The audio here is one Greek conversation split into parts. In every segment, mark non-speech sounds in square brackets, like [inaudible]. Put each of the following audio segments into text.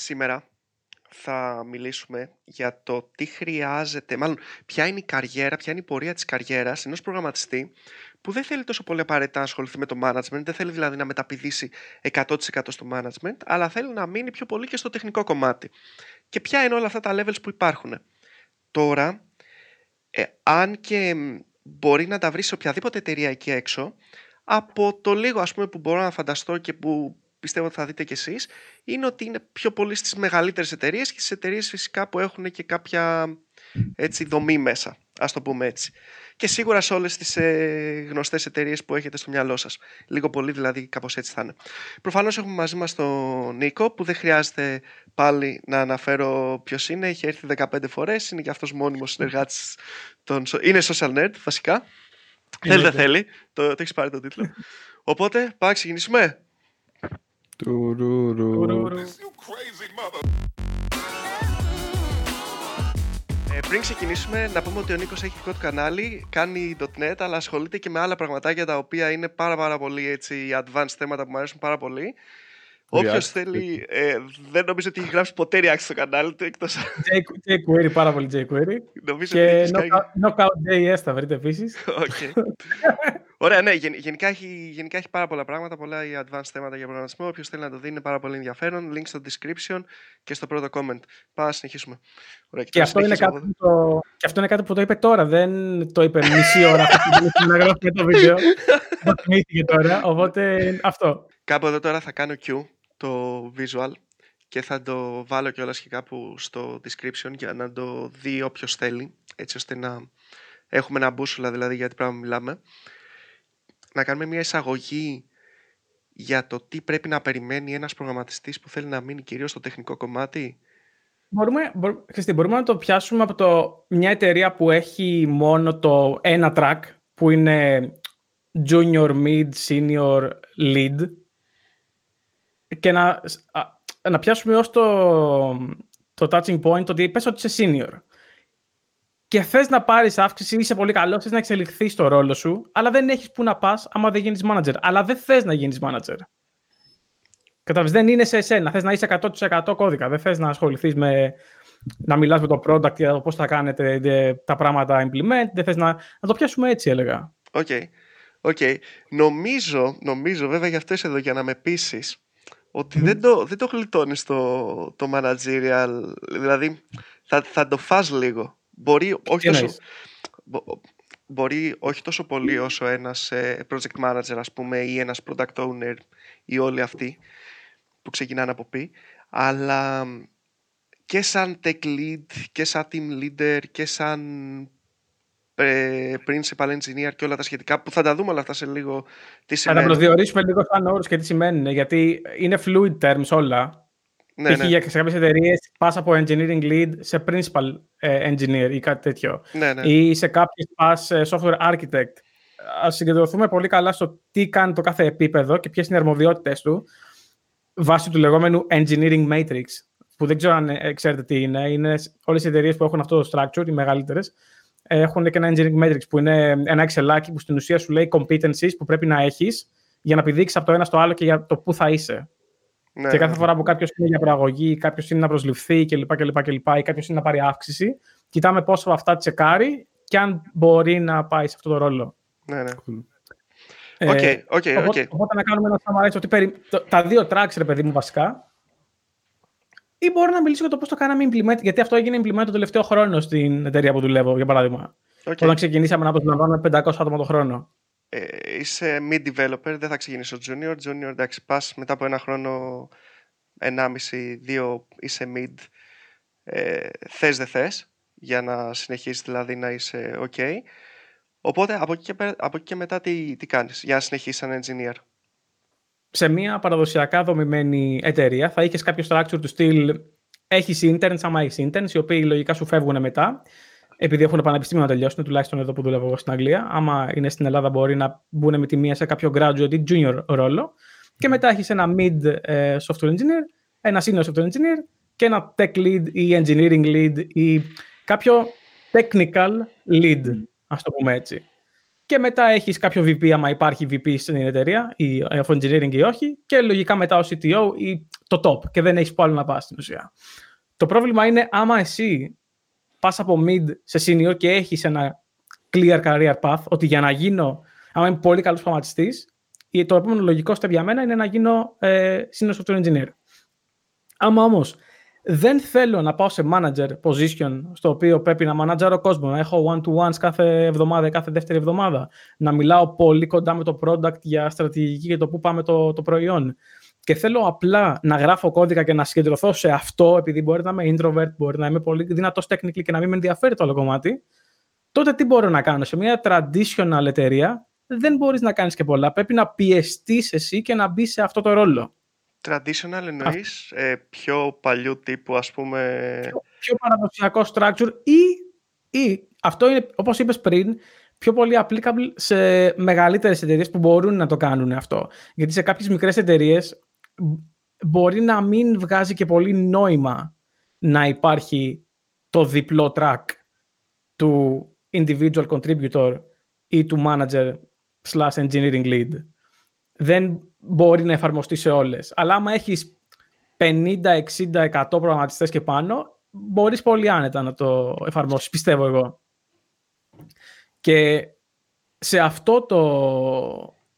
Σήμερα θα μιλήσουμε για το τι χρειάζεται, μάλλον ποια είναι η καριέρα, ποια είναι η πορεία της καριέρας ενός προγραμματιστή που δεν θέλει τόσο πολύ απαραίτητα να ασχοληθεί με το management, δεν θέλει δηλαδή να μεταπηδήσει 100% στο management, αλλά θέλει να μείνει πιο πολύ και στο τεχνικό κομμάτι. Και ποια είναι όλα αυτά τα levels που υπάρχουν. Τώρα, ε, αν και μπορεί να τα βρει σε οποιαδήποτε εταιρεία εκεί έξω, από το λίγο ας πούμε που μπορώ να φανταστώ και που πιστεύω ότι θα δείτε κι εσείς, είναι ότι είναι πιο πολύ στις μεγαλύτερες εταιρείες και στις εταιρείες φυσικά που έχουν και κάποια έτσι, δομή μέσα, ας το πούμε έτσι. Και σίγουρα σε όλες τις ε, γνωστές εταιρείες που έχετε στο μυαλό σας. Λίγο πολύ δηλαδή κάπως έτσι θα είναι. Προφανώς έχουμε μαζί μας τον Νίκο που δεν χρειάζεται πάλι να αναφέρω ποιος είναι. Έχει έρθει 15 φορές, είναι και αυτός μόνιμος συνεργάτης. Των... Είναι social nerd βασικά. Θέλει δεν θέλει, το, το έχεις πάρει το τίτλο. Οπότε πάμε να ξεκινήσουμε. Ε, πριν ξεκινήσουμε, να πούμε ότι ο Νίκος έχει δικό του κανάλι, κάνει .NET, αλλά ασχολείται και με άλλα πραγματάκια τα οποία είναι πάρα πάρα πολύ έτσι, advanced θέματα που μου αρέσουν πάρα πολύ. Όποιος θέλει, ε, δεν νομίζω ότι έχει γράψει ποτέ React στο κανάλι του εκτός. jQuery, πάρα πολύ jQuery. Νομίζω και Knockout.js θα βρείτε επίσης. Okay. [laughs] Ωραία, ναι, γενικά έχει, γενικά έχει πάρα πολλά πράγματα, πολλά advanced θέματα για προγραμματισμό. Όποιος θέλει να το δει είναι πάρα πολύ ενδιαφέρον. Link στο description και στο πρώτο comment. Πάμε να συνεχίσουμε. Ωραία, και, και, αυτό είναι κάτι που το... και αυτό είναι κάτι που το είπε τώρα, δεν το είπε μισή ώρα να γράφει το βίντεο. [laughs] το θυμήθηκε τώρα, οπότε αυτό. Κάπου εδώ τώρα θα κάνω Q το visual και θα το βάλω κιόλας και κάπου στο description για να το δει όποιος θέλει έτσι ώστε να έχουμε ένα μπούσουλα δηλαδή για τι πράγμα μιλάμε να κάνουμε μια εισαγωγή για το τι πρέπει να περιμένει ένας προγραμματιστής που θέλει να μείνει κυρίως στο τεχνικό κομμάτι; Μπορούμε, μπορούμε να το πιάσουμε από το, μια εταιρεία που έχει μόνο το ένα track που είναι junior, mid, senior, lead. Και να, να πιάσουμε ως το, το touching point ότι πες ότι είσαι senior και θες να πάρεις αύξηση, είσαι πολύ καλός, θες να εξελιχθείς στο ρόλο σου, αλλά δεν έχεις που να πας άμα δεν γίνεις manager. Αλλά δεν θες να γίνεις manager. Κατάλαβες, δεν είναι σε εσένα. Θες να είσαι 100% κώδικα. Δεν θες να ασχοληθείς με να μιλάς με το product για το πώς θα κάνετε τα πράγματα implement. Δεν θες να, να το πιάσουμε έτσι, έλεγα. Οκ. Okay. Okay. Νομίζω, νομίζω, βέβαια γι' αυτό είσαι εδώ για να με πείσει ότι δεν, το, δεν το γλιτώνεις το, το managerial, δηλαδή θα, θα το φας λίγο. Μπορεί όχι, τόσο, μπορεί όχι τόσο πολύ όσο ένας ε, project manager ας πούμε ή ένας product owner ή όλοι αυτοί που ξεκινάνε από πει, αλλά και σαν tech lead και σαν team leader και σαν ε, principal engineer και όλα τα σχετικά που θα τα δούμε όλα αυτά σε λίγο τι σημαίνουν. Θα τα προσδιορίσουμε λίγο σαν όρους και τι σημαίνουν γιατί είναι fluid terms όλα. Ναι, ναι. Για, σε κάποιες εταιρείες πας από engineering lead σε principal ε, engineer ή κάτι τέτοιο. Ναι, ναι. Ή σε κάποιε πας software architect. Α συγκεντρωθούμε πολύ καλά στο τι κάνει το κάθε επίπεδο και ποιες είναι οι αρμοδιότητες του βάσει του λεγόμενου engineering matrix. Που δεν ξέρω αν ε, ξέρετε τι είναι. Είναι όλες οι εταιρείες που έχουν αυτό το structure, οι μεγαλύτερες, έχουν και ένα engineering matrix που είναι ένα Excel που στην ουσία σου λέει competencies που πρέπει να έχεις για να πηδήξει από το ένα στο άλλο και για το πού θα είσαι. Ναι, και κάθε ναι. φορά που κάποιος είναι για προαγωγή, κάποιος είναι να προσληφθεί κλπ. κλπ, κλπ ή κάποιος είναι να πάρει αύξηση, κοιτάμε πόσο από αυτά τσεκάρει και αν μπορεί να πάει σε αυτό το ρόλο. Ναι, ναι. Ε, okay, okay, οπότε, οπότε, να κάνουμε ένα summarize ότι περι... τα δύο tracks, ρε παιδί μου, βασικά. Ή μπορώ να μιλήσω για το πώς το κάναμε implement, γιατί αυτό έγινε implement το τελευταίο χρόνο στην εταιρεία που δουλεύω, για παράδειγμα. Okay. Όταν ξεκινήσαμε να προσλαμβάνουμε 500 άτομα το χρόνο ε, είσαι mid developer, δεν θα ξεκινήσω junior. Junior, εντάξει, πας μετά από ένα χρόνο, ενάμιση, δύο, είσαι mid. Ε, θες δεν θες, για να συνεχίσεις δηλαδή να είσαι ok. Οπότε από εκεί και, από εκεί και μετά τι, τι κάνεις, για να συνεχίσεις σαν engineer; Σε μια παραδοσιακά δομημένη εταιρεία θα είχες κάποιο structure του στυλ έχεις interns, άμα έχεις interns, οι οποίοι λογικά σου φεύγουν μετά επειδή έχουν πανεπιστήμιο να τελειώσουν, τουλάχιστον εδώ που δουλεύω εγώ στην Αγγλία. Άμα είναι στην Ελλάδα, μπορεί να μπουν με τη μία σε κάποιο graduate ή junior ρόλο. Και μετά έχεις ένα mid ε, software engineer, ένα senior software engineer και ένα tech lead ή engineering lead ή κάποιο technical lead, ας το πούμε έτσι. Και μετά έχεις κάποιο VP, άμα υπάρχει VP στην εταιρεία, ή of engineering ή όχι, και λογικά μετά ο CTO ή το top και δεν έχεις που άλλο να πας στην ουσία. Το πρόβλημα είναι άμα εσύ πας από mid σε senior και έχεις ένα clear career path, ότι για να γίνω, άμα είμαι πολύ καλός προγραμματιστής, το επόμενο λογικό step για μένα είναι να γίνω ε, senior software engineer. Άμα όμως δεν θέλω να πάω σε manager position στο οποίο πρέπει να μανατζάρω κόσμο, να έχω one-to-ones κάθε εβδομάδα, κάθε δεύτερη εβδομάδα, να μιλάω πολύ κοντά με το product για στρατηγική και το πού πάμε το, το προϊόν. Και θέλω απλά να γράφω κώδικα και να συγκεντρωθώ σε αυτό, επειδή μπορεί να είμαι introvert, μπορεί να είμαι πολύ δυνατός technically και να μην με ενδιαφέρει το άλλο κομμάτι. Τότε τι μπορώ να κάνω; Σε μια traditional εταιρεία δεν μπορείς να κάνεις και πολλά. Πρέπει να πιεστείς εσύ και να μπεις σε αυτό το ρόλο. Traditional εννοείς ε, πιο παλιού τύπου ας πούμε... Πιο, πιο παραδοσιακό structure ή, ή αυτό είναι όπως είπες πριν πιο πολύ applicable σε μεγαλύτερες εταιρείες που μπορούν να το κάνουν αυτό. Γιατί σε κάποιες μικρές εταιρείες μπορεί να μην βγάζει και πολύ νόημα να υπάρχει το διπλό track του individual contributor ή του manager slash engineering lead. Δεν μπορεί να εφαρμοστεί σε όλες. Αλλά άμα έχεις 50, 60, 100 προγραμματιστές και πάνω, μπορείς πολύ άνετα να το εφαρμόσεις, πιστεύω εγώ. Και σε αυτό το,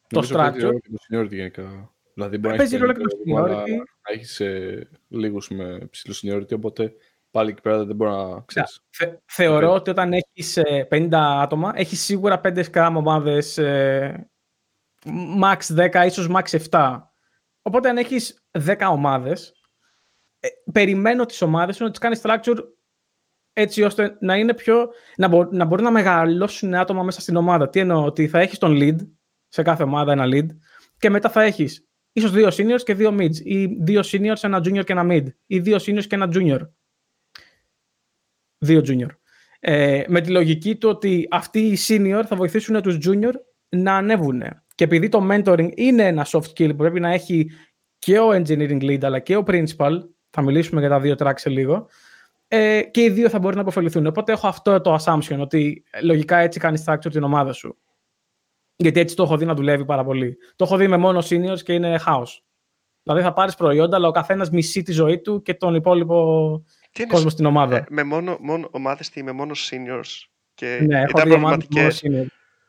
το structure... Παίζει ρόλο και το seniority γενικά. Δηλαδή μπορεί παίζει ρόλο και το seniority. Να έχεις ε, λίγους με ψηλό seniority, οπότε πάλι εκεί πέρα δεν μπορεί να ξέρεις. Θε, θεωρώ ότι όταν έχεις 50 ε, άτομα, έχεις σίγουρα 5 scrum ομάδες ε, max 10, ίσως max 7. Οπότε αν έχεις 10 ομάδες, ε, περιμένω τις ομάδες σου να τις κάνεις structure έτσι ώστε να είναι πιο, να, μπο, να μπορεί να μεγαλώσουν άτομα μέσα στην ομάδα. Τι εννοώ, ότι θα έχεις τον lead, σε κάθε ομάδα ένα lead, και μετά θα έχεις ίσως δύο seniors και δύο mids, ή δύο seniors, ένα junior και ένα mid, ή δύο seniors και ένα junior. Δύο junior. Ε, με τη λογική του ότι αυτοί οι senior θα βοηθήσουν τους junior να ανέβουν. Και επειδή το mentoring είναι ένα soft skill που πρέπει να έχει και ο engineering lead αλλά και ο principal, θα μιλήσουμε για τα δύο tracks σε λίγο, ε, και οι δύο θα μπορεί να αποφεληθούν. Οπότε έχω αυτό το assumption, ότι λογικά έτσι κάνει structure την ομάδα σου. Γιατί έτσι το έχω δει να δουλεύει πάρα πολύ. Το έχω δει με μόνο seniors και είναι house. Δηλαδή θα πάρεις προϊόντα, αλλά ο καθένας μισεί τη ζωή του και τον υπόλοιπο τι κόσμο στην ομάδα. Ε, με μόνο, μόνο ομάδες τι, με μόνο seniors. Και ναι, έχω δει ομάδες μόνο seniors.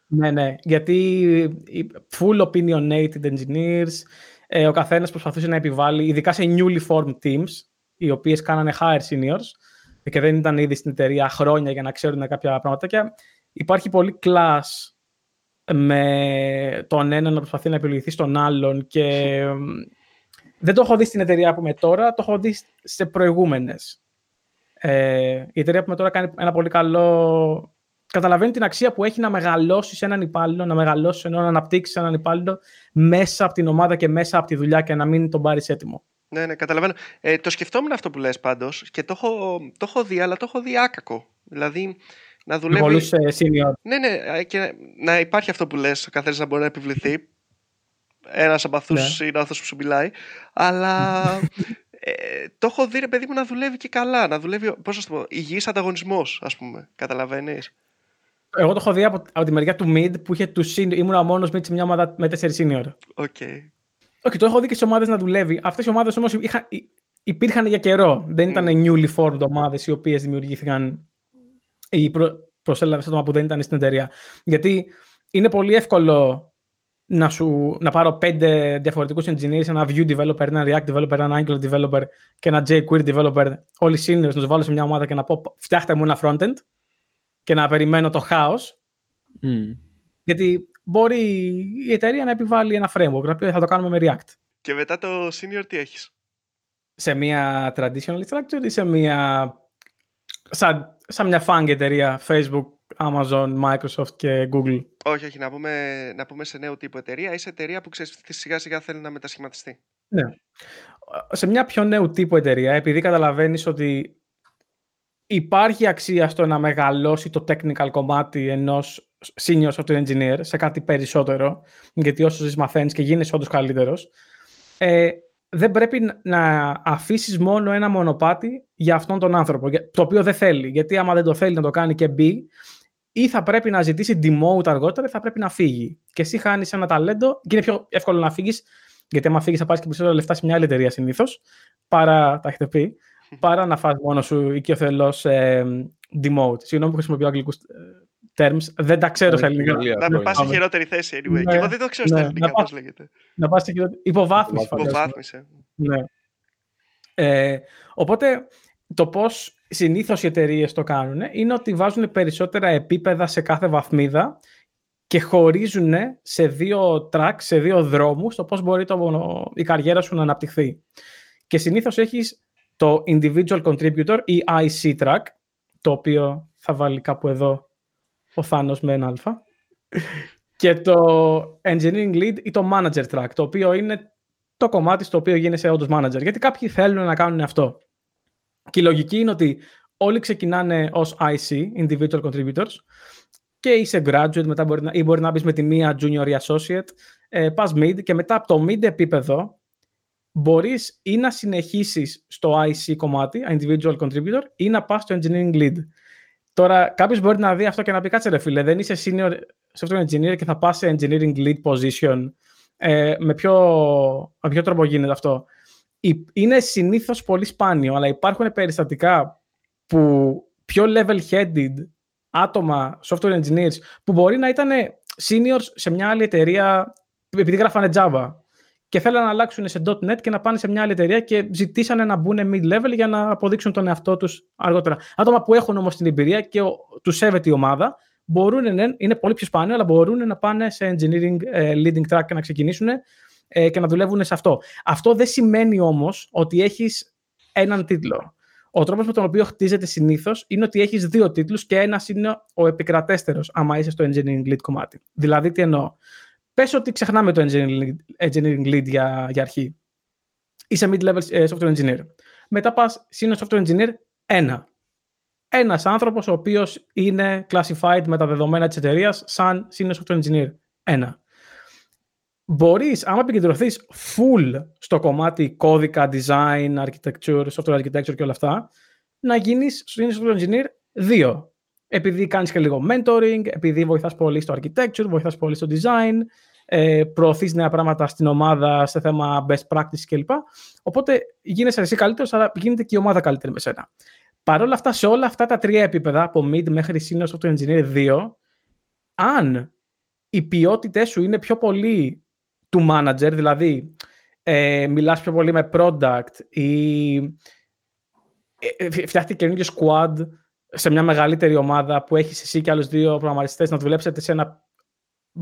Ναι, ναι. Γιατί full opinionated engineers, ε, ο καθένας προσπαθούσε να επιβάλλει, ειδικά σε newly formed teams, οι οποίες κάνανε higher seniors και δεν ήταν ήδη στην εταιρεία χρόνια για να ξέρουν κάποια πράγματα. Και υπάρχει πολύ class με τον ένα να προσπαθεί να επιλογηθεί στον άλλον και δεν το έχω δει στην εταιρεία που είμαι τώρα, το έχω δει σε προηγούμενες. Ε, η εταιρεία που είμαι τώρα κάνει ένα πολύ καλό καταλαβαίνει την αξία που έχει να μεγαλώσεις έναν υπάλληλο, να μεγαλώσεις ενώ να αναπτύξεις έναν υπάλληλο μέσα από την ομάδα και μέσα από τη δουλειά και να μην τον πάρεις έτοιμο. Ναι, ναι, καταλαβαίνω. Ε, το σκεφτόμουν αυτό που λες πάντως και το έχω, το έχω δει, αλλά το έχω δει άκακο. Δηλαδή, να δουλεύει... Πολλούς ε, senior. Ναι, ναι, ε, και να υπάρχει αυτό που λες, ο καθένας να μπορεί να επιβληθεί. Ένας από αυτούς ναι. είναι αυτός που σου μιλάει. Αλλά [laughs] ε, το έχω δει, ρε παιδί μου, να δουλεύει και καλά. Να δουλεύει, πώς να το πω, υγιής ανταγωνισμός, ας πούμε. Καταλαβαίνεις; Εγώ το έχω δει από, από τη μεριά του mid που είχε τους senior. Ήμουν μόνος mid σε μια ομάδα με τέσσερις senior. Okay. Okay. Όχι, το έχω δει και σε ομάδες να δουλεύει. Αυτές οι ομάδες όμως υπήρχαν για καιρό. Δεν ήταν mm. newly formed ομάδες οι οποίες δημιουργήθηκαν ή προ, προσέλαβες άτομα που δεν ήταν στην εταιρεία. Γιατί είναι πολύ εύκολο να, σου, να πάρω πέντε διαφορετικούς engineers, ένα Vue developer, ένα React developer, ένα Angular developer και ένα jQuery developer, όλοι seniors, να τους βάλω σε μια ομάδα και να πω φτιάχτε μου ένα frontend και να περιμένω το χάος. Mm. Γιατί μπορεί η εταιρεία να επιβάλλει ένα framework, να πει θα το κάνουμε με React. Και μετά το senior τι έχεις; Σε μια traditional structure ή σε μια... σαν, σαν μια fang εταιρεία, Facebook, Amazon, Microsoft και Google. Όχι, όχι, να πούμε, να πούμε σε νέο τύπο εταιρεία ή σε εταιρεία που ξέρεις σιγά σιγά θέλει να μετασχηματιστεί. Ναι. Σε μια πιο νέου τύπου εταιρεία, επειδή καταλαβαίνεις ότι υπάρχει αξία στο να μεγαλώσει το technical κομμάτι ενός senior software engineer σε κάτι περισσότερο, γιατί όσο ζεις μαθαίνεις και γίνεις όντως καλύτερος, ε, δεν πρέπει να αφήσεις μόνο ένα μονοπάτι για αυτόν τον άνθρωπο, το οποίο δεν θέλει. Γιατί άμα δεν το θέλει να το κάνει και μπει, ή θα πρέπει να ζητήσει demote αργότερα, ή θα πρέπει να φύγει. Και εσύ χάνεις ένα ταλέντο και είναι πιο εύκολο να φύγεις Γιατί άμα φύγεις, θα πάρεις και περισσότερα λεφτά σε μια άλλη εταιρεία συνήθως, παρά, τα έχετε πει, παρά να φας μόνο σου οικειοθελώ ε, demote. Συγγνώμη που χρησιμοποιώ αγγλικούς ε, terms, δεν τα ξέρω σε ελληνικά. Να μην πας σε χειρότερη θέση, anyway. Ναι, και εγώ δεν το ξέρω ναι, στα ελληνικά πώς λέγεται. Να πας σε χειρότερη. Υποβάθμιση. Υποβάθμιση. Ναι. Ε, οπότε το πώς συνήθως οι εταιρείες το κάνουν είναι ότι βάζουν περισσότερα επίπεδα σε κάθε βαθμίδα και χωρίζουν σε δύο tracks, σε δύο δρόμους, το πώς μπορεί το, η καριέρα σου να αναπτυχθεί. Και συνήθως έχεις το Individual Contributor ή IC track, το οποίο θα βάλει κάπου εδώ ο Θάνος με ένα αλφα, και το Engineering Lead ή το Manager track, το οποίο είναι το κομμάτι στο οποίο γίνεσαι όντως manager. Γιατί κάποιοι θέλουν να κάνουν αυτό. Και η λογική είναι ότι όλοι ξεκινάνε ως IC, Individual Contributors, και είσαι graduate, μετά μπορεί να, ή μπορεί να μπεις με τη μία junior ή associate, ε, πας mid και μετά από το mid επίπεδο μπορείς ή να συνεχίσεις στο IC κομμάτι, individual contributor, ή να πας στο engineering lead. Τώρα, κάποιος μπορεί να δει αυτό και να πει: Κάτσε, ρε φίλε, δεν είσαι senior software engineer και θα πας σε engineering lead position. Ε, με, ποιο, με ποιο τρόπο γίνεται αυτό. Είναι συνήθως πολύ σπάνιο, αλλά υπάρχουν περιστατικά που πιο level-headed άτομα, software engineers, που μπορεί να ήταν seniors σε μια άλλη εταιρεία επειδή γράφανε Java και θέλανε να αλλάξουν σε .NET και να πάνε σε μια άλλη εταιρεία και ζητήσανε να μπουν mid-level για να αποδείξουν τον εαυτό τους αργότερα. Άτομα που έχουν όμως την εμπειρία και τους σέβεται η ομάδα, μπορούν, είναι πολύ πιο σπάνιο, αλλά μπορούν να πάνε σε engineering ε, leading track και να ξεκινήσουν ε, και να δουλεύουν σε αυτό. Αυτό δεν σημαίνει όμως ότι έχεις έναν τίτλο. Ο τρόπος με τον οποίο χτίζεται συνήθως είναι ότι έχεις δύο τίτλους και ένας είναι ο επικρατέστερος, άμα είσαι στο engineering lead κομμάτι. Δηλαδή, τι εννοώ; Πε ότι ξεχνάμε το engineering, engineering lead για, για αρχή. Είσαι mid-level ε, software engineer. Μετά πα senior software engineer 1. Ένα άνθρωπο ο οποίο είναι classified με τα δεδομένα τη εταιρεία σαν senior software engineer 1 μπορείς, άμα επικεντρωθεί full στο κομμάτι κώδικα, design, architecture, software architecture και όλα αυτά, να γίνεις software engineer 2. Επειδή κάνεις και λίγο mentoring, επειδή βοηθάς πολύ στο architecture, βοηθάς πολύ στο design, ε, προωθείς νέα πράγματα στην ομάδα σε θέμα best practice κλπ. Οπότε γίνεσαι εσύ καλύτερος, αλλά γίνεται και η ομάδα καλύτερη με σένα. Παρ' όλα αυτά, σε όλα αυτά τα τρία επίπεδα, από mid μέχρι senior software engineer 2, αν οι ποιότητε σου είναι πιο πολύ του manager, δηλαδή ε, μιλάς πιο πολύ με product ή ε, ε φτιάχτηκε καινούργιο squad σε μια μεγαλύτερη ομάδα που έχεις εσύ και άλλους δύο προγραμματιστές να δουλέψετε σε ένα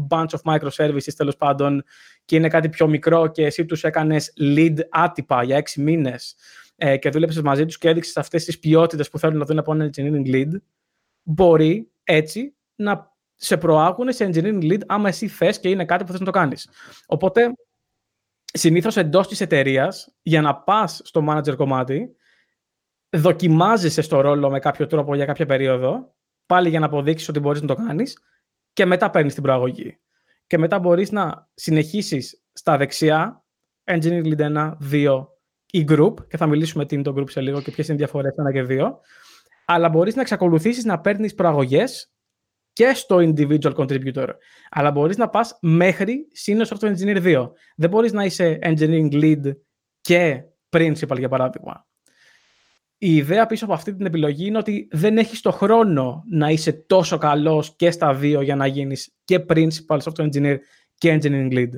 bunch of microservices τέλος πάντων και είναι κάτι πιο μικρό και εσύ τους έκανες lead άτυπα για έξι μήνες ε, και δούλεψες μαζί τους και έδειξες αυτές τις ποιότητες που θέλουν να δουν από ένα engineering lead μπορεί έτσι να σε προάγουν σε engineering lead άμα εσύ θες και είναι κάτι που θες να το κάνεις. Οπότε, συνήθως εντός της εταιρείας, για να πας στο manager κομμάτι, δοκιμάζεσαι στο ρόλο με κάποιο τρόπο για κάποια περίοδο, πάλι για να αποδείξεις ότι μπορείς να το κάνεις και μετά παίρνεις την προαγωγή. Και μετά μπορείς να συνεχίσεις στα δεξιά, engineering lead 1, 2 ή group, και θα μιλήσουμε τι είναι το group σε λίγο και ποιες είναι οι διαφορές 1 και 2, αλλά μπορείς να εξακολουθήσεις να παίρνεις προαγωγές και στο individual contributor. Αλλά μπορείς να πας μέχρι senior software engineer 2. Δεν μπορείς να είσαι engineering lead και principal, για παράδειγμα. Η ιδέα πίσω από αυτή την επιλογή είναι ότι δεν έχεις το χρόνο να είσαι τόσο καλός και στα δύο για να γίνεις και principal software engineer και engineering lead.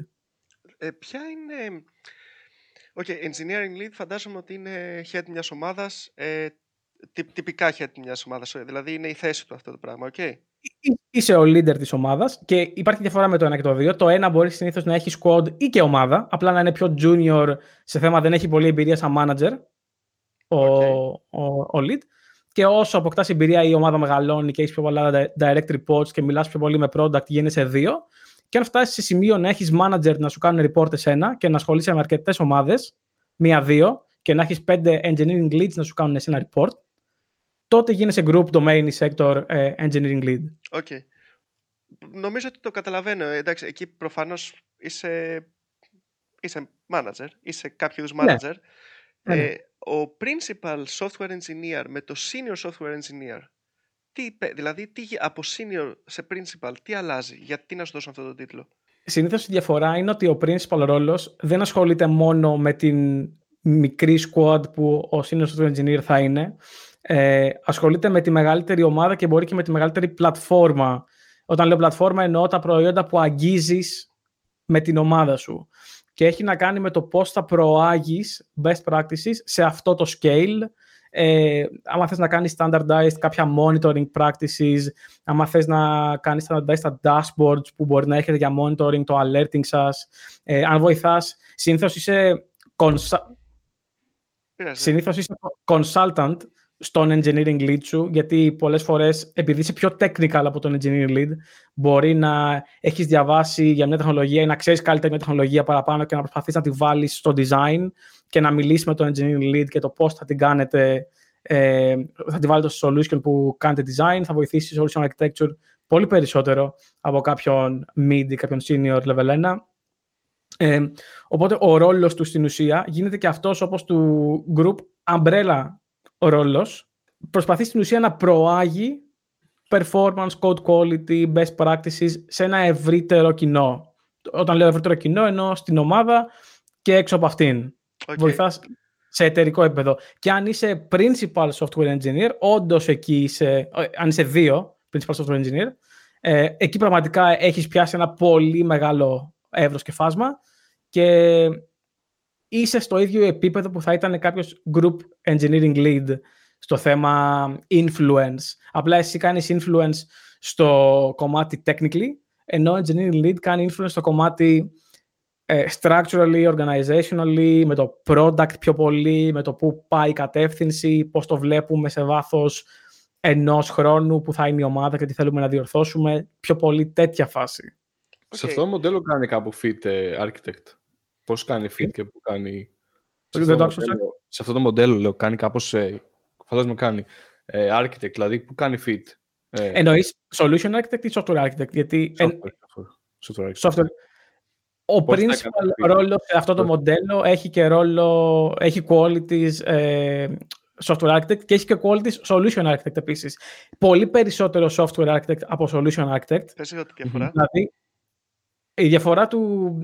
Ε, ποια είναι... Οκ, okay, engineering lead φαντάζομαι ότι είναι head μιας ομάδας, ε, τυπικά head μιας ομάδας, δηλαδή είναι η θέση του αυτό το πράγμα, οκ. Okay είσαι ο leader της ομάδας και υπάρχει διαφορά με το ένα και το δύο. Το ένα μπορεί συνήθως να έχει squad ή και ομάδα, απλά να είναι πιο junior σε θέμα δεν έχει πολλή εμπειρία σαν manager ο, ο, ο lead. Και όσο αποκτά εμπειρία η ομάδα μεγαλώνει και έχεις πιο πολλά direct reports και μιλάς πιο πολύ με product, γίνεσαι δύο. Και αν φτάσεις σε σημείο να έχεις manager να σου κάνουν report εσένα και να ασχολείσαι με αρκετές ομάδες, μία-δύο, και να έχεις πέντε engineering leads να σου κάνουν εσένα report, τότε γίνεσαι group domain sector uh, engineering lead. Okay. Νομίζω ότι το καταλαβαίνω. Εντάξει, εκεί προφανώς είσαι, είσαι manager, είσαι κάποιος είδους ναι. manager. Ναι. Ε, ο principal software engineer με το senior software engineer, τι, δηλαδή τι, από senior σε principal, τι αλλάζει, γιατί να σου δώσω αυτό τον τίτλο; συνήθως η διαφορά είναι ότι ο principal ρόλος δεν ασχολείται μόνο με την μικρή squad που ο senior software engineer θα είναι. Ε, ασχολείται με τη μεγαλύτερη ομάδα και μπορεί και με τη μεγαλύτερη πλατφόρμα. Όταν λέω πλατφόρμα εννοώ τα προϊόντα που αγγίζεις με την ομάδα σου. Και έχει να κάνει με το πώς θα προάγεις best practices σε αυτό το scale. Ε, άμα θες να κάνεις standardized κάποια monitoring practices, άμα θες να κάνεις standardized τα dashboards που μπορεί να έχετε για monitoring, το alerting σας, ε, αν βοηθάς, συνήθως είσαι, consa- συνήθως είσαι consultant στον engineering lead σου, γιατί πολλές φορές, επειδή είσαι πιο technical από τον engineering lead, μπορεί να έχεις διαβάσει για μια τεχνολογία ή να ξέρεις καλύτερα μια τεχνολογία παραπάνω και να προσπαθείς να τη βάλεις στο design και να μιλήσεις με τον engineering lead και το πώς θα την κάνετε, ε, θα τη βάλετε στο solution που κάνετε design, θα βοηθήσει solution architecture πολύ περισσότερο από κάποιον mid ή κάποιον senior level 1. Ε, οπότε ο ρόλος του στην ουσία γίνεται και αυτός όπως του group umbrella ο ρόλος προσπαθεί στην ουσία να προάγει performance, code quality, best practices σε ένα ευρύτερο κοινό. Όταν λέω ευρύτερο κοινό, εννοώ στην ομάδα και έξω από αυτήν. Okay. Βοηθάς σε εταιρικό επίπεδο. Και αν είσαι principal software engineer, όντως εκεί είσαι, αν είσαι δύο principal software engineer, ε, εκεί πραγματικά έχεις πιάσει ένα πολύ μεγάλο εύρος και φάσμα και είσαι στο ίδιο επίπεδο που θα ήταν κάποιος group engineering lead στο θέμα influence. Απλά εσύ κάνεις influence στο κομμάτι technically, ενώ engineering lead κάνει influence στο κομμάτι ε, structurally, organizationally, με το product πιο πολύ, με το πού πάει η κατεύθυνση, πώς το βλέπουμε σε βάθος ενός χρόνου που θα είναι η ομάδα και τι θέλουμε να διορθώσουμε. Πιο πολύ τέτοια φάση. Okay. Σε αυτό το μοντέλο κάνει κάπου fit ε, architect. Πώς κάνει fit και που κάνει... Σε αυτό, το μοντέλο, σε αυτό το μοντέλο, λέω, κάνει κάπως... Ε, φαντάζομαι κάνει ε, architect, δηλαδή που κάνει fit. Ε, Εννοείς solution architect ή software architect, γιατί... Software, software, software. software. Ο principal ρόλος σε αυτό το μοντέλο έχει και ρόλο, έχει qualities ε, software architect και έχει και qualities solution architect επίσης. Πολύ περισσότερο software architect από solution architect. Πες για τη διαφορά. Δηλαδή, η διαφορά του,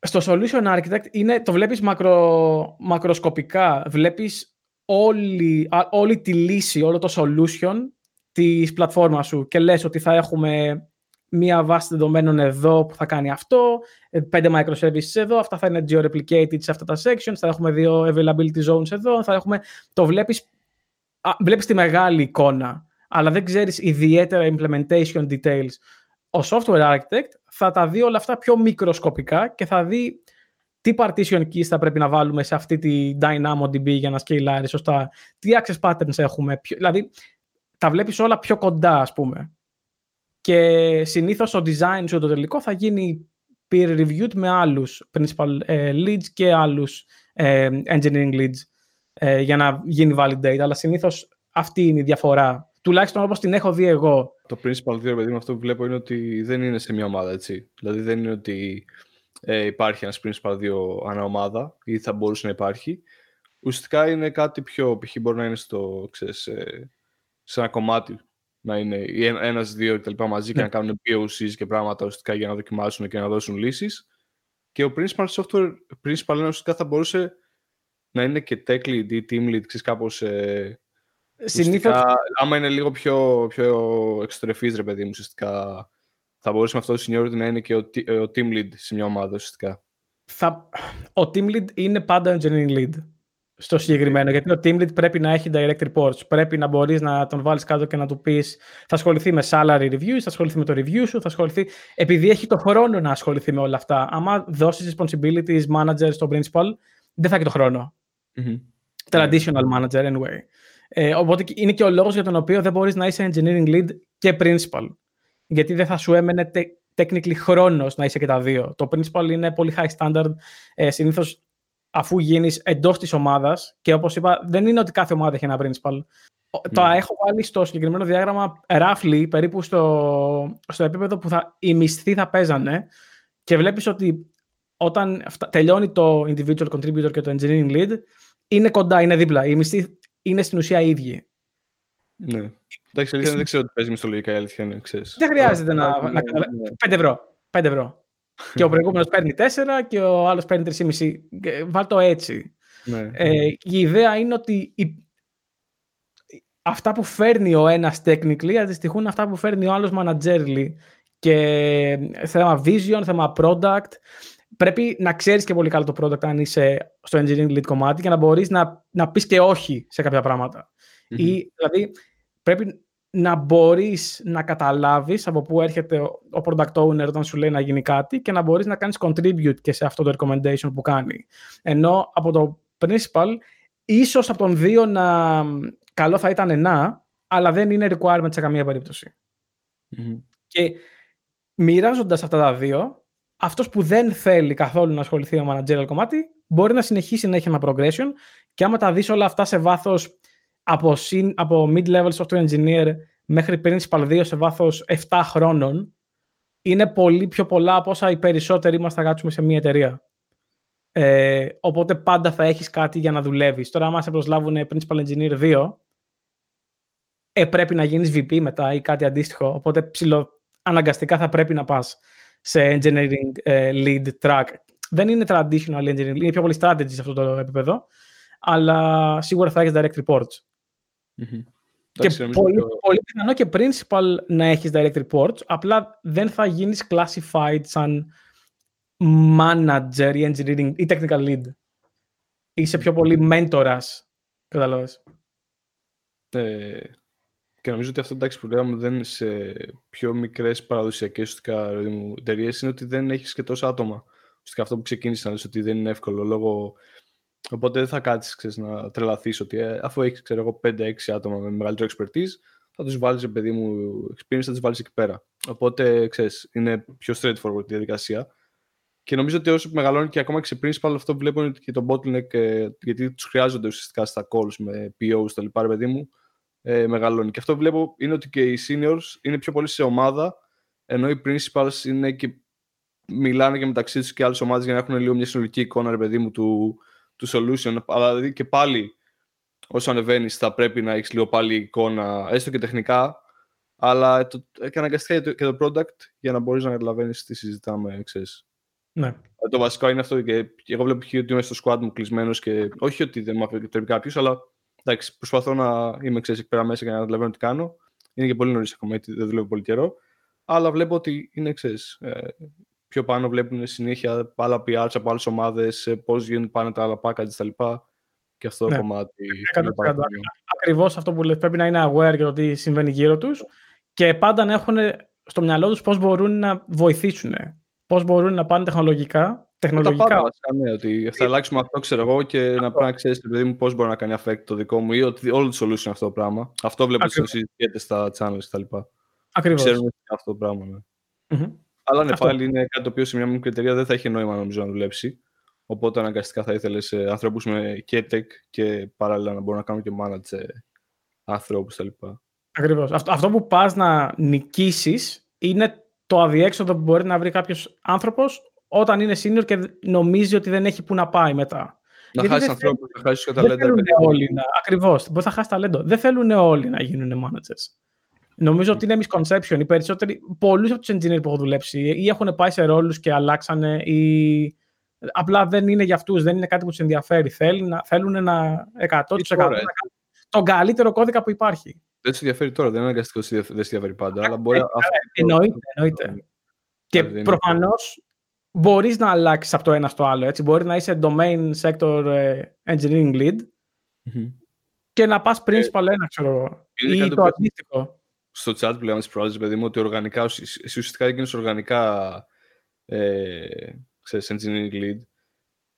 στο solution architect είναι, το βλέπεις μακρο, μακροσκοπικά. Βλέπεις όλη, όλη τη λύση, όλο το solution της πλατφόρμας σου και λες ότι θα έχουμε μία βάση δεδομένων εδώ που θα κάνει αυτό, πέντε microservices εδώ, αυτά θα είναι geo-replicated σε αυτά τα sections, θα έχουμε δύο availability zones εδώ, θα έχουμε... Το βλέπεις, α, βλέπεις τη μεγάλη εικόνα, αλλά δεν ξέρεις ιδιαίτερα implementation details. Ο software architect θα τα δει όλα αυτά πιο μικροσκοπικά και θα δει τι partition keys θα πρέπει να βάλουμε σε αυτή τη DynamoDB για να σκελάρει σωστά, τι access patterns έχουμε, ποιο, δηλαδή τα βλέπεις όλα πιο κοντά ας πούμε. Και συνήθως το design σου το τελικό θα γίνει peer reviewed με άλλους principal ε, leads και άλλους ε, engineering leads ε, για να γίνει validate. Αλλά συνήθως αυτή είναι η διαφορά. Τουλάχιστον όπως την έχω δει εγώ. Το principal δύο, παιδί αυτό που βλέπω είναι ότι δεν είναι σε μια ομάδα, έτσι. Δηλαδή δεν είναι ότι ε, υπάρχει ένας principal δύο ανά ομάδα ή θα μπορούσε να υπάρχει. Ουσιαστικά είναι κάτι πιο, π.χ. μπορεί να είναι στο, ξέρεις, σε ένα κομμάτι να είναι ένας, δύο κτλ. μαζί και ναι. να κάνουν POCs και πράγματα ουσιαστικά για να δοκιμάσουν και να δώσουν λύσεις. Και ο principal software, principal ουσιαστικά θα μπορούσε να είναι και tech lead ή team lead, ξέρεις κάπως... Ε, Συνήθως... άμα είναι λίγο πιο, πιο εξτρεφής, ρε παιδί μου, ουσιαστικά θα μπορούσε με αυτό το seniority να είναι και ο, ο team lead σε μια ομάδα, ουσιαστικά. Θα... Ο team lead είναι πάντα engineering lead στο συγκεκριμένο. Γιατί ο team lead πρέπει να έχει direct reports. Πρέπει να μπορείς να τον βάλεις κάτω και να του πεις θα ασχοληθεί με salary reviews, θα ασχοληθεί με το review σου, θα ασχοληθεί. Επειδή έχει το χρόνο να ασχοληθεί με όλα αυτά. Άμα δώσεις responsibilities manager στο principal, δεν θα έχει το χρόνο. Mm-hmm. Traditional manager, anyway. Ε, οπότε είναι και ο λόγος για τον οποίο δεν μπορείς να είσαι engineering lead και principal. Γιατί δεν θα σου έμενε technically χρόνος να είσαι και τα δύο. Το principal είναι πολύ high standard. Ε, Συνήθως αφού γίνεις εντός της ομάδας. Και όπως είπα, δεν είναι ότι κάθε ομάδα έχει ένα principal. Mm. Το έχω βάλει στο συγκεκριμένο διάγραμμα roughly, περίπου στο, στο επίπεδο που θα, οι μισθοί θα παίζανε. Και βλέπεις ότι όταν τελειώνει το individual contributor και το engineering lead, είναι κοντά, είναι δίπλα. Οι μισθοί είναι στην ουσία ίδιοι. Ναι. Εντάξει, αλήθεια, δεν ξέρω τι παίζει μισθολογικά η αλήθεια είναι, Δεν χρειάζεται να, να, να, 5 ευρώ. 5 ευρώ. [laughs] και ο προηγούμενος παίρνει 4 και ο άλλος παίρνει 3,5. Ε, βάλ το έτσι. Ναι. Ε, η ιδέα είναι ότι η... αυτά που φέρνει ο ένας technically αντιστοιχούν αυτά που φέρνει ο άλλος managerially. Και θέμα vision, θέμα product. Πρέπει να ξέρεις και πολύ καλά το product αν είσαι στο engineering lead κομμάτι και να μπορείς να, να πεις και όχι σε κάποια πράγματα. Ή, δηλαδή, πρέπει να μπορείς να καταλάβεις από πού έρχεται ο product owner όταν σου λέει να γίνει κάτι και να μπορείς να κάνεις contribute και σε αυτό το recommendation που κάνει. Ενώ από το principal, ίσως από τον δύο να καλό θα ήταν να, αλλά δεν είναι requirement σε καμία Και μοιράζοντας αυτά τα δύο, αυτός που δεν θέλει καθόλου να ασχοληθεί με managerial κομμάτι, μπορεί να συνεχίσει να έχει ένα progression και άμα τα δεις όλα αυτά σε βάθος από, από mid-level software engineer μέχρι principal 2 σε βάθος 7 χρόνων είναι πολύ πιο πολλά από όσα οι περισσότεροι μας θα κάτσουμε σε μια εταιρεία. Ε, οπότε πάντα θα έχεις κάτι για να δουλεύεις. Τώρα, άμα σε προσλάβουν principal engineer 2, ε, πρέπει να γίνεις VP μετά ή κάτι αντίστοιχο. Οπότε ψηλο, αναγκαστικά θα πρέπει να πας σε engineering ε, lead track. Δεν είναι traditional engineering, είναι πιο πολύ strategy σε αυτό το επίπεδο, αλλά σίγουρα θα έχεις direct reports. Και πολύ, το... πολύ πιθανό και principal να έχεις direct reports, απλά δεν θα γίνεις classified σαν manager ή engineering ή technical lead. Είσαι πιο πολύ mentors, καταλάβες. Ε, και νομίζω ότι αυτό εντάξει που λέγαμε δεν σε πιο μικρές παραδοσιακές εταιρείες είναι ότι δεν έχεις και τόσα άτομα. Ουσιαστικά αυτό που ξεκίνησες να λες ότι δεν είναι εύκολο λόγω Οπότε δεν θα κάτσεις να τρελαθείς ότι ε, αφού έχεις 5-6 άτομα με μεγαλύτερο expertise, θα τους βάλεις, παιδί μου, experience, θα τους βάλεις εκεί πέρα. Οπότε ξέρεις, είναι πιο straightforward η διαδικασία. Και νομίζω ότι όσο μεγαλώνει και ακόμα και σε principal, αυτό που βλέπω είναι και το bottleneck, ε, γιατί τους χρειάζονται ουσιαστικά στα calls με POs, τα λοιπά, παιδί μου, ε, μεγαλώνει. Και αυτό που βλέπω είναι ότι και οι seniors είναι πιο πολύ σε ομάδα, ενώ οι principals είναι και μιλάνε και μεταξύ τους και άλλες ομάδες για να έχουν λίγο μια συνολική εικόνα, ρε παιδί μου, του, του solution, αλλά δηλαδή και πάλι όσο ανεβαίνεις θα πρέπει να έχεις λίγο πάλι εικόνα, έστω και τεχνικά, αλλά το, και αναγκαστικά και το product για να μπορείς να καταλαβαίνεις τι συζητάμε, ξέρεις. Ναι. Ε, το βασικό είναι αυτό και, εγώ βλέπω και ότι είμαι στο squad μου κλεισμένος και όχι ότι δεν μου επιτρέπει κάποιος, αλλά εντάξει, προσπαθώ να είμαι ξέρεις, εκεί πέρα μέσα για να καταλαβαίνω τι κάνω. Είναι και πολύ νωρίς ακόμα, γιατί δεν δουλεύω πολύ καιρό. Αλλά βλέπω ότι είναι ξέρεις, ε, πιο πάνω βλέπουν συνέχεια άλλα PRs από άλλες ομάδες, πώς γίνουν πάνε τα άλλα packages κτλ. Και αυτό το ναι. κομμάτι. Ακριβώς αυτό που λέει. Πρέπει να είναι aware για το τι συμβαίνει γύρω τους και πάντα να έχουν στο μυαλό τους πώς μπορούν να βοηθήσουν. Πώς μπορούν να πάνε τεχνολογικά. Τεχνολογικά. Τα πάντα, ναι, ότι θα αλλάξουμε αυτό, ξέρω εγώ, και αυτό. να πρέπει να ξέρεις, παιδί μου, πώς μπορεί να κάνει affect το δικό μου ή ότι όλο το solution αυτό το πράγμα. Αυτό βλέπω ότι συζητιέται στα channels κτλ. Ακριβώς. Ξέρουμε αυτό το πράγμα. Ναι. Mm-hmm. Αλλά ναι, πάλι είναι κάτι το οποίο σε μια μικρή εταιρεία δεν θα έχει νόημα νομίζω να δουλέψει. Οπότε αναγκαστικά θα ήθελες ανθρώπους με και tech και παράλληλα να μπορούν να κάνουν και manage ανθρώπους κτλ. Ακριβώς. Αυτό, αυτό που πας να νικήσεις είναι το αδιέξοδο που μπορεί να βρει κάποιος άνθρωπος όταν είναι senior και νομίζει ότι δεν έχει που να πάει μετά. Να χάσει ανθρώπους, να χάσει και ταλέντα. Δεν θέλουν όλοι να. Ακριβώς. Μπορεί να χάσει ταλέντο. Δεν θέλουν όλοι να γίνουν managers. Νομίζω ότι είναι misconception. Οι περισσότεροι, πολλούς από τους engineers που έχω δουλέψει ή έχουν πάει σε ρόλους και αλλάξανε ή απλά δεν είναι για αυτούς, δεν είναι κάτι που τους ενδιαφέρει. Θέλουν να, θέλουν να 100% τώρα, να τον καλύτερο κώδικα που υπάρχει. Δεν τους ενδιαφέρει τώρα, δεν είναι αναγκαστικό δεν σε ενδιαφέρει πάντα. Αλλά μπορεί, ε, εννοείται, εννοείται. Και προφανώς μπορείς να αλλάξεις από το ένα στο άλλο. Έτσι. Μπορεί να είσαι domain sector ε, engineering lead και να πας principal ένα, ξέρω Ή το αντίστοιχο στο chat που λέμε στις προάλλες, παιδί μου, ότι οργανικά, εσύ ουσιαστικά έγινες οργανικά ε, ξέρεις, engineering lead,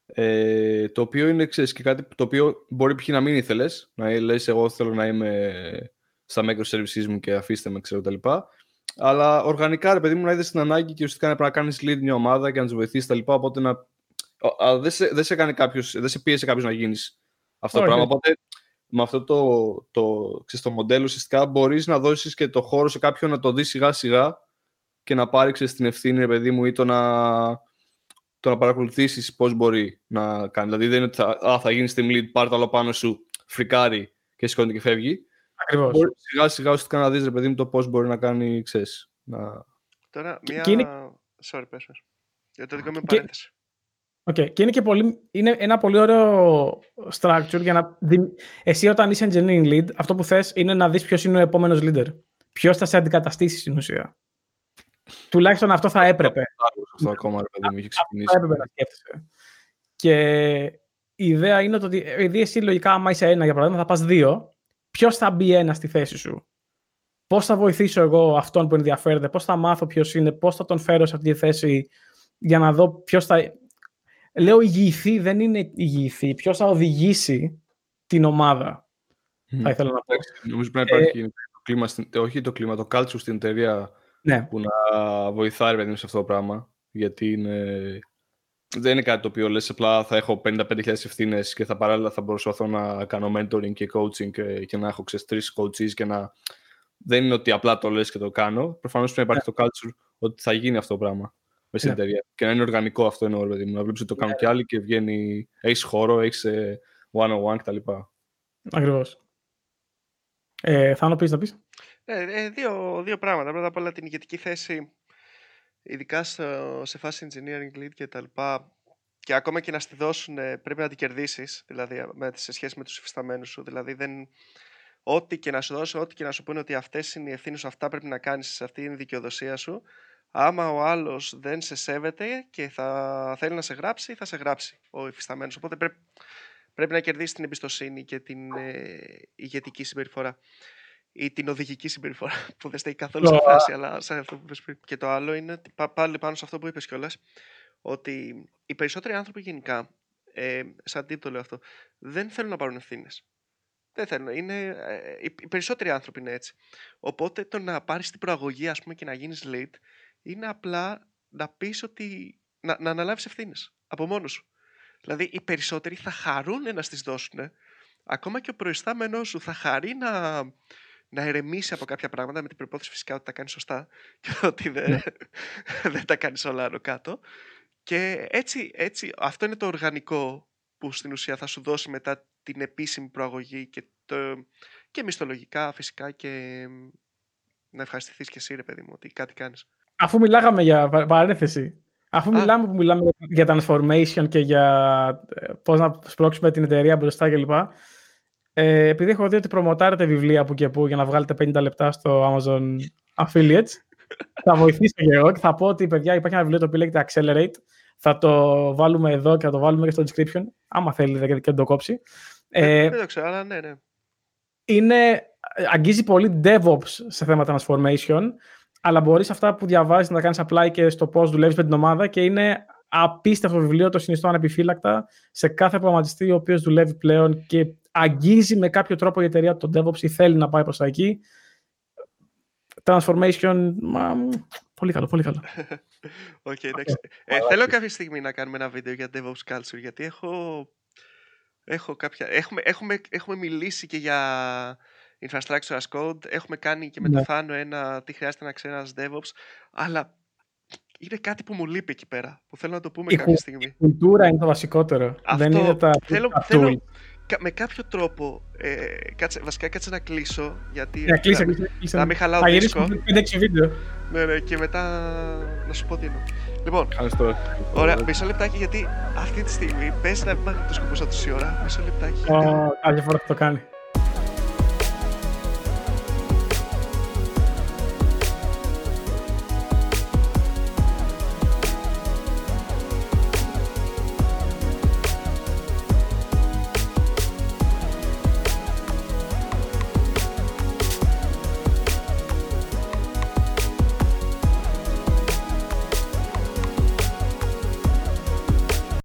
ε, το οποίο είναι, ξέρεις, και κάτι το οποίο μπορεί π.χ. να μην ήθελες, να λες εγώ θέλω να είμαι στα microservices μου και αφήστε με, ξέρω, τα λοιπά, αλλά οργανικά, ρε παιδί μου, να είδες την ανάγκη και ουσιαστικά να πρέπει να κάνεις lead μια ομάδα και να τους βοηθήσεις τα λοιπά, οπότε να... δεν, σε, δεν, σε κάνει κάποιος, δεν σε πίεσε κάποιος να γίνεις αυτό το πράγμα, οπότε με αυτό το, το, ξέρεις, το μοντέλο ουσιαστικά μπορείς να δώσεις και το χώρο σε κάποιον να το δει σιγά σιγά και να πάρει ξέρεις, την ευθύνη, παιδί μου, ή το να, το να παρακολουθήσεις πώς μπορεί να κάνει. Δηλαδή δεν είναι ότι θα, α, θα γίνεις team lead, πάρει το άλλο πάνω σου, φρικάρει και σηκώνει και φεύγει. Ακριβώς. Μπορεί σιγά σιγά ουσιαστικά να δεις, ρε παιδί μου, το πώς μπορεί να κάνει, ξέρεις, να... Τώρα, μια... Sorry, πες μας. Για το δικό μου παρένθεση. Okay. Και είναι, και πολύ, είναι ένα πολύ ωραίο structure για να δει... Εσύ όταν είσαι engineering lead, αυτό που θες είναι να δεις ποιος είναι ο επόμενος leader. Ποιος θα σε αντικαταστήσει στην ουσία. Τουλάχιστον αυτό θα έπρεπε. Αυτό ακόμα, παιδί μου, έχει ξεκινήσει. Θα έπρεπε να σκέφτεσαι. Και η ιδέα είναι ότι επειδή εσύ λογικά, άμα είσαι ένα για παράδειγμα, θα πας δύο, ποιος θα μπει ένας στη θέση σου; Πώς θα βοηθήσω εγώ αυτόν που ενδιαφέρεται, πώς θα μάθω ποιος είναι, πώς θα τον φέρω σε αυτή τη θέση για να δω ποιος θα. Λέω ηγηθεί, δεν είναι ηγηθεί. Ποιος θα οδηγήσει την ομάδα; Mm. Θα ήθελα να πω. Νομίζω πρέπει να υπάρχει ε, το κλίμα, όχι το κλίμα, το culture στην εταιρεία ναι. που να βοηθάει παιδί, σε αυτό το πράγμα. Γιατί είναι... δεν είναι κάτι το οποίο λες απλά θα έχω 55.000 ευθύνες και θα παράλληλα θα προσπαθώ να κάνω mentoring και coaching και, και να έχω ξέρεις τρεις coaches και να... Δεν είναι ότι απλά το λες και το κάνω. Προφανώς πρέπει να υπάρχει ναι. το culture ότι θα γίνει αυτό το πράγμα με στην ναι. εταιρεία. Και να είναι οργανικό αυτό εννοώ, δηλαδή, να βλέπεις ότι το κάνουν ναι. και άλλοι και βγαίνει, έχεις χώρο, έχεις ε, one-on-one κτλ. Ακριβώς. Ε, θα να πεις, να πεις. Ε, δύο, δύο πράγματα. Πρώτα απ' όλα την ηγετική θέση, ειδικά στο, σε φάση engineering lead και τα λοιπά, και ακόμα και να στη δώσουν πρέπει να την κερδίσεις, δηλαδή με, σε σχέση με τους υφισταμένους σου. Δηλαδή, δεν, ό,τι και να σου δώσουν, ό,τι και να σου πούνε ότι αυτές είναι οι ευθύνες σου, αυτά πρέπει να κάνεις, αυτή είναι η δικαιοδοσία σου. Άμα ο άλλος δεν σε σέβεται και θα θέλει να σε γράψει, θα σε γράψει ο υφισταμένος. Οπότε πρέπει, πρέπει να κερδίσεις την εμπιστοσύνη και την ε, ηγετική συμπεριφορά ή την οδηγική συμπεριφορά [laughs] που δεν στέκει καθόλου σε φράση, αλλά σε αυτό που είπες πριν. Και το άλλο είναι πάλι πάνω σε αυτό που είπες κιόλας, ότι οι περισσότεροι άνθρωποι γενικά, ε, σαν τι το λέω αυτό, δεν θέλουν να πάρουν ευθύνες. Δεν θέλουν. Είναι, ε, οι περισσότεροι άνθρωποι είναι έτσι. Οπότε το να πάρεις την προαγωγή ας πούμε, και να γίνεις lead είναι απλά να πεις ότι. να, να αναλάβεις ευθύνες από μόνος σου. Δηλαδή οι περισσότεροι θα χαρούν να τι δώσουν. Ακόμα και ο προϊστάμενός σου θα χαρεί να, να ερεμήσει από κάποια πράγματα με την προπόθεση φυσικά ότι τα κάνει σωστά και [laughs] ότι δεν, ναι. [laughs] δεν τα κάνεις όλα άνω κάτω. Και έτσι, έτσι, αυτό είναι το οργανικό που στην ουσία θα σου δώσει μετά την επίσημη προαγωγή και, το, και μισθολογικά φυσικά και να ευχαριστηθείς και εσύ ρε παιδί μου ότι κάτι κάνεις. Αφού μιλάγαμε για παρένθεση, αφού μιλάμε που μιλάμε για transformation και για ε, πώς να σπρώξουμε την εταιρεία μπροστά κλπ. Ε, επειδή έχω δει ότι προμοτάρετε βιβλία που και που για να βγάλετε 50 λεπτά στο Amazon Affiliates, [laughs] θα βοηθήσω και εγώ και θα πω ότι παιδιά υπάρχει ένα βιβλίο το οποίο λέγεται Accelerate. Θα το βάλουμε εδώ και θα το βάλουμε και στο description, άμα θέλετε και να το κόψει. Ε, δεν το ξέρω, αλλά ναι, ναι. Είναι, αγγίζει πολύ DevOps σε θέματα transformation, αλλά μπορείς αυτά που διαβάζεις να τα κάνεις απλά και στο πώς δουλεύεις με την ομάδα και είναι απίστευτο βιβλίο, το συνιστώ ανεπιφύλακτα σε κάθε προγραμματιστή ο οποίος δουλεύει πλέον και αγγίζει με κάποιο τρόπο η εταιρεία το DevOps ή θέλει να πάει προς τα εκεί. Transformation, μα, πολύ καλό, πολύ καλό. [laughs] okay, εντάξει. Ε, θέλω κάποια στιγμή να κάνουμε ένα βίντεο για DevOps Culture, γιατί έχω, έχω κάποια... Έχουμε, έχουμε, έχουμε μιλήσει και για infrastructure as code, έχουμε κάνει και με το ναι. Θάνο ένα τι χρειάζεται να ξέρει ένας DevOps, αλλά είναι κάτι που μου λείπει εκεί πέρα, που θέλω να το πούμε η κάποια στιγμή. Η κουλτούρα είναι το βασικότερο. Αυτό, Δεν είναι τα, θέλω, θέλω, με κάποιο τρόπο, ε, κάτσε, βασικά κάτσε να κλείσω, γιατί yeah, κλείσε, κλείσε, κλείσε. να μην χαλάω Θα δίσκο. 5-6 βίντεο. Ναι, ναι, και μετά να σου πω τι εννοώ. Λοιπόν, Ευχαριστώ. ωραία, μισό λεπτάκι, γιατί αυτή τη στιγμή παίζει να μην το σκοπούσα τόση ώρα. Μισό λεπτάκι. Oh, άλλη φορά θα το κάνει.